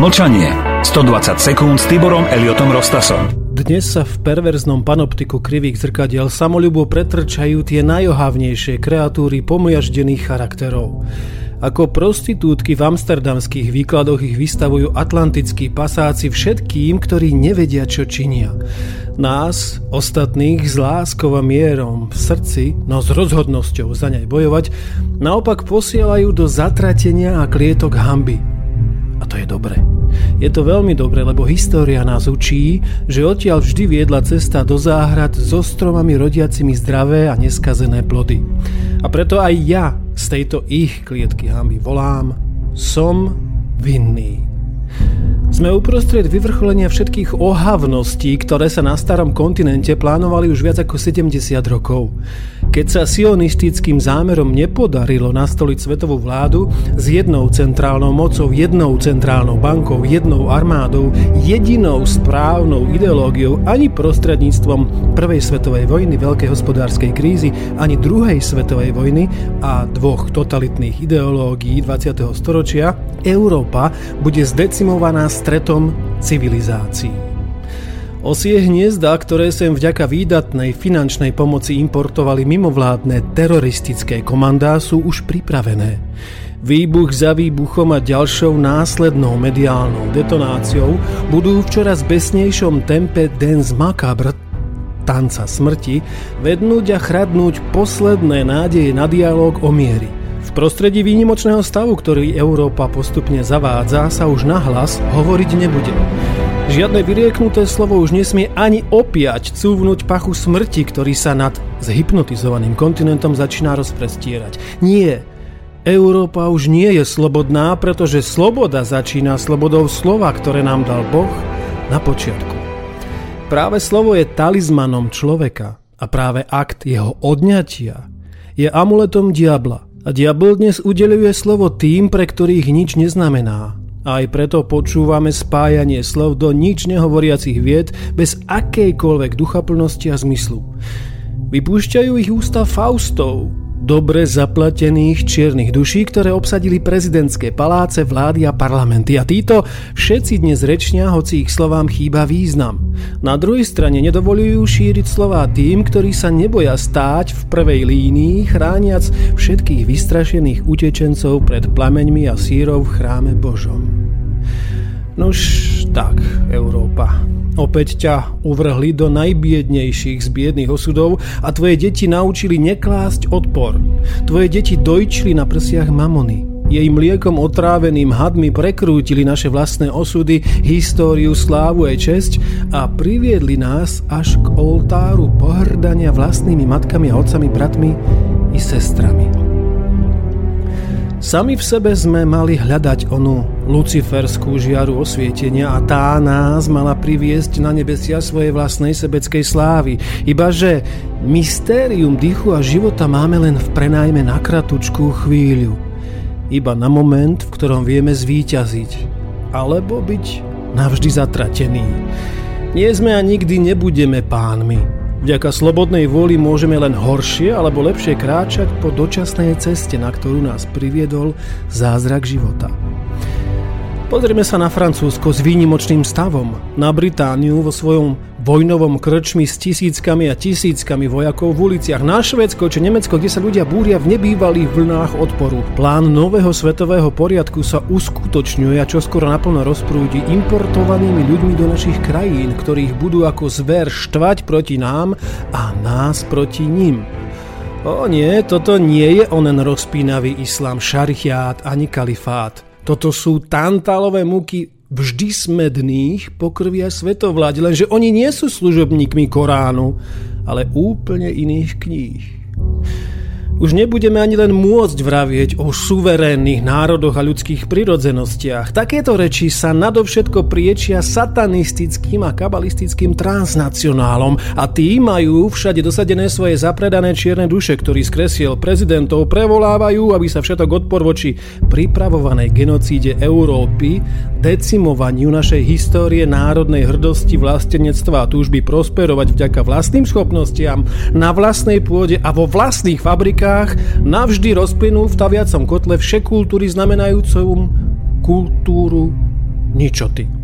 Mlčanie. 120 sekúnd s Tiborom Eliotom Rostasom. Dnes sa v perverznom panoptiku krivých zrkadiel samolubo pretrčajú tie najohavnejšie kreatúry pomiaždených charakterov. Ako prostitútky v amsterdamských výkladoch ich vystavujú atlantickí pasáci všetkým, ktorí nevedia, čo činia. Nás, ostatných, s láskou a mierom v srdci, no s rozhodnosťou za nej bojovať, naopak posielajú do zatratenia a klietok hamby. To je dobre. Je to veľmi dobre, lebo história nás učí, že odtiaľ vždy viedla cesta do záhrad so stromami rodiacimi zdravé a neskazené plody. A preto aj ja z tejto ich klietky hamby volám Som vinný. Sme uprostred vyvrcholenia všetkých ohavností, ktoré sa na starom kontinente plánovali už viac ako 70 rokov. Keď sa sionistickým zámerom nepodarilo nastoliť svetovú vládu s jednou centrálnou mocou, jednou centrálnou bankou, jednou armádou, jedinou správnou ideológiou ani prostredníctvom Prvej svetovej vojny, veľkej hospodárskej krízy, ani druhej svetovej vojny a dvoch totalitných ideológií 20. storočia, Európa bude zdecimovaná stretom civilizácií. Osie hniezda, ktoré sem vďaka výdatnej finančnej pomoci importovali mimovládne teroristické komandá, sú už pripravené. Výbuch za výbuchom a ďalšou následnou mediálnou detonáciou budú v čoraz besnejšom tempe Dance Macabre tanca smrti vednúť a chradnúť posledné nádeje na dialog o miery. V prostredí výnimočného stavu, ktorý Európa postupne zavádza, sa už nahlas hovoriť nebude. Žiadne vyrieknuté slovo už nesmie ani opiať cúvnuť pachu smrti, ktorý sa nad zhypnotizovaným kontinentom začína rozprestierať. Nie, Európa už nie je slobodná, pretože sloboda začína slobodou slova, ktoré nám dal Boh na počiatku. Práve slovo je talizmanom človeka a práve akt jeho odňatia je amuletom diabla. A diabol dnes udeluje slovo tým, pre ktorých nič neznamená, aj preto počúvame spájanie slov do nič nehovoriacich vied bez akejkoľvek duchaplnosti a zmyslu. Vypúšťajú ich ústa Faustov, dobre zaplatených čiernych duší, ktoré obsadili prezidentské paláce, vlády a parlamenty. A títo všetci dnes rečnia, hoci ich slovám chýba význam. Na druhej strane nedovolujú šíriť slová tým, ktorí sa neboja stáť v prvej línii, chrániac všetkých vystrašených utečencov pred plameňmi a sírov v chráme Božom. Nož tak, Európa. Opäť ťa uvrhli do najbiednejších z biedných osudov a tvoje deti naučili neklásť odpor. Tvoje deti dojčili na prsiach mamony. Jej mliekom otráveným hadmi prekrútili naše vlastné osudy, históriu, slávu aj česť a priviedli nás až k oltáru pohrdania vlastnými matkami a otcami, bratmi i sestrami. Sami v sebe sme mali hľadať onú luciferskú žiaru osvietenia a tá nás mala priviesť na nebesia svojej vlastnej sebeckej slávy. Ibaže mystérium dýchu a života máme len v prenajme na kratučkú chvíľu. Iba na moment, v ktorom vieme zvíťaziť. Alebo byť navždy zatratený. Nie sme a nikdy nebudeme pánmi. Vďaka slobodnej vôli môžeme len horšie alebo lepšie kráčať po dočasnej ceste, na ktorú nás priviedol zázrak života. Pozrieme sa na Francúzsko s výnimočným stavom, na Britániu vo svojom vojnovom krčmi s tisíckami a tisíckami vojakov v uliciach, na Švedsko či Nemecko, kde sa ľudia búria v nebývalých vlnách odporu. Plán nového svetového poriadku sa uskutočňuje a čoskoro naplno rozprúdi importovanými ľuďmi do našich krajín, ktorých budú ako zver štvať proti nám a nás proti ním. O nie, toto nie je onen rozpínavý islám, šarichiát ani kalifát. Toto sú tantálové múky vždy smedných pokrvia svetovláď, lenže oni nie sú služobníkmi Koránu, ale úplne iných kníh. Už nebudeme ani len môcť vravieť o suverénnych národoch a ľudských prirodzenostiach. Takéto reči sa nadovšetko priečia satanistickým a kabalistickým transnacionálom a tí majú všade dosadené svoje zapredané čierne duše, ktorí skresil prezidentov prevolávajú, aby sa všetok odpor voči pripravovanej genocíde Európy, decimovaniu našej histórie národnej hrdosti, vlastenectva a túžby prosperovať vďaka vlastným schopnostiam na vlastnej pôde a vo vlastných fabrikách dejinách navždy rozplynul v taviacom kotle všekultúry znamenajúcom kultúru ničoty.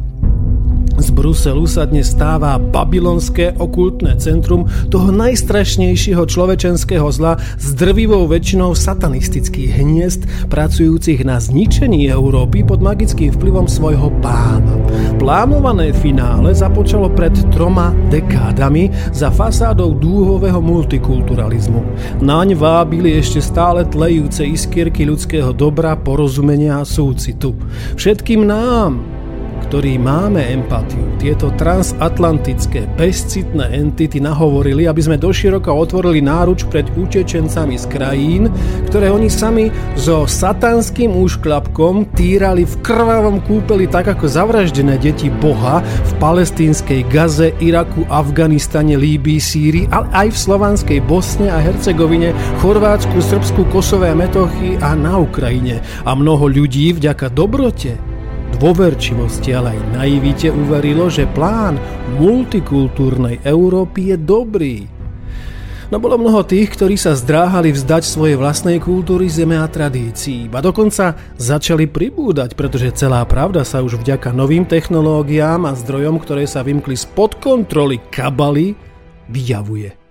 Z Bruselu sa dnes stáva babylonské okultné centrum toho najstrašnejšieho človečenského zla s drvivou väčšinou satanistických hniezd pracujúcich na zničení Európy pod magickým vplyvom svojho pána. Plánované finále započalo pred troma dekádami za fasádou dúhového multikulturalizmu. Naň vábili ešte stále tlejúce iskierky ľudského dobra, porozumenia a súcitu. Všetkým nám, ktorí máme empatiu, tieto transatlantické, bezcitné entity nahovorili, aby sme doširoka otvorili náruč pred utečencami z krajín, ktoré oni sami so satanským úšklapkom týrali v krvavom kúpeli tak ako zavraždené deti Boha v palestínskej Gaze, Iraku, Afganistane, Líbii, Sýrii, ale aj v slovanskej Bosne a Hercegovine, Chorvátsku, Srbsku, Kosové metochy a na Ukrajine. A mnoho ľudí vďaka dobrote dôverčivosti, ale aj naivite uverilo, že plán multikultúrnej Európy je dobrý. No bolo mnoho tých, ktorí sa zdráhali vzdať svojej vlastnej kultúry, zeme a tradícií. A dokonca začali pribúdať, pretože celá pravda sa už vďaka novým technológiám a zdrojom, ktoré sa vymkli spod kontroly kabaly, vyjavuje.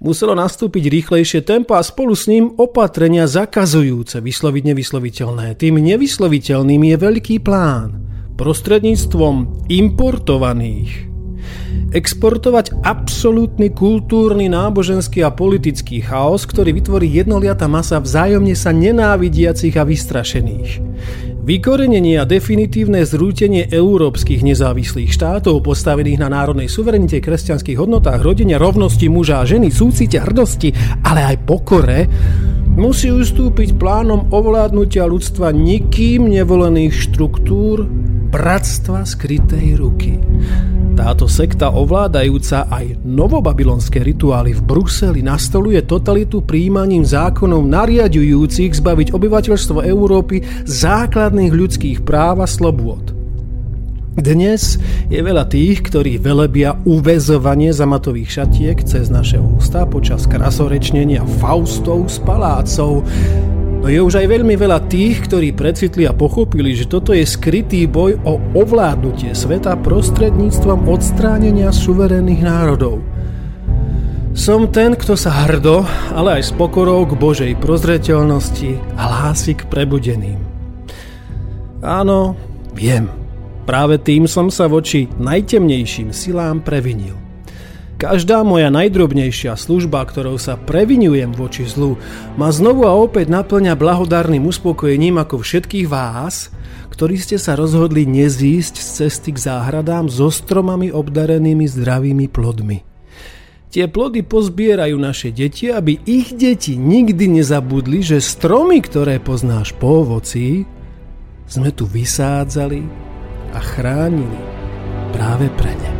Muselo nastúpiť rýchlejšie tempo a spolu s ním opatrenia zakazujúce vysloviť nevysloviteľné. Tým nevysloviteľným je veľký plán. Prostredníctvom importovaných exportovať absolútny kultúrny, náboženský a politický chaos, ktorý vytvorí jednoliatá masa vzájomne sa nenávidiacich a vystrašených. Vykorenenie a definitívne zrútenie európskych nezávislých štátov postavených na národnej suverenite, kresťanských hodnotách, rodenia, rovnosti muža a ženy, súcite, hrdosti, ale aj pokore, musí ustúpiť plánom ovládnutia ľudstva nikým nevolených štruktúr bratstva skrytej ruky. Táto sekta ovládajúca aj novobabylonské rituály v Bruseli nastoluje totalitu príjmaním zákonov nariadujúcich zbaviť obyvateľstvo Európy základných ľudských práv a slobôd. Dnes je veľa tých, ktorí velebia uväzovanie zamatových šatiek cez naše ústa počas krasorečnenia Faustov z palácov, No je už aj veľmi veľa tých, ktorí precitli a pochopili, že toto je skrytý boj o ovládnutie sveta prostredníctvom odstránenia suverénnych národov. Som ten, kto sa hrdo, ale aj s pokorou k Božej prozreteľnosti hlási k prebudeným. Áno, viem. Práve tým som sa voči najtemnejším silám previnil. Každá moja najdrobnejšia služba, ktorou sa previnujem voči zlu, ma znovu a opäť naplňa blahodárnym uspokojením ako všetkých vás, ktorí ste sa rozhodli nezísť z cesty k záhradám so stromami obdarenými zdravými plodmi. Tie plody pozbierajú naše deti, aby ich deti nikdy nezabudli, že stromy, ktoré poznáš po ovoci, sme tu vysádzali a chránili práve pre ne.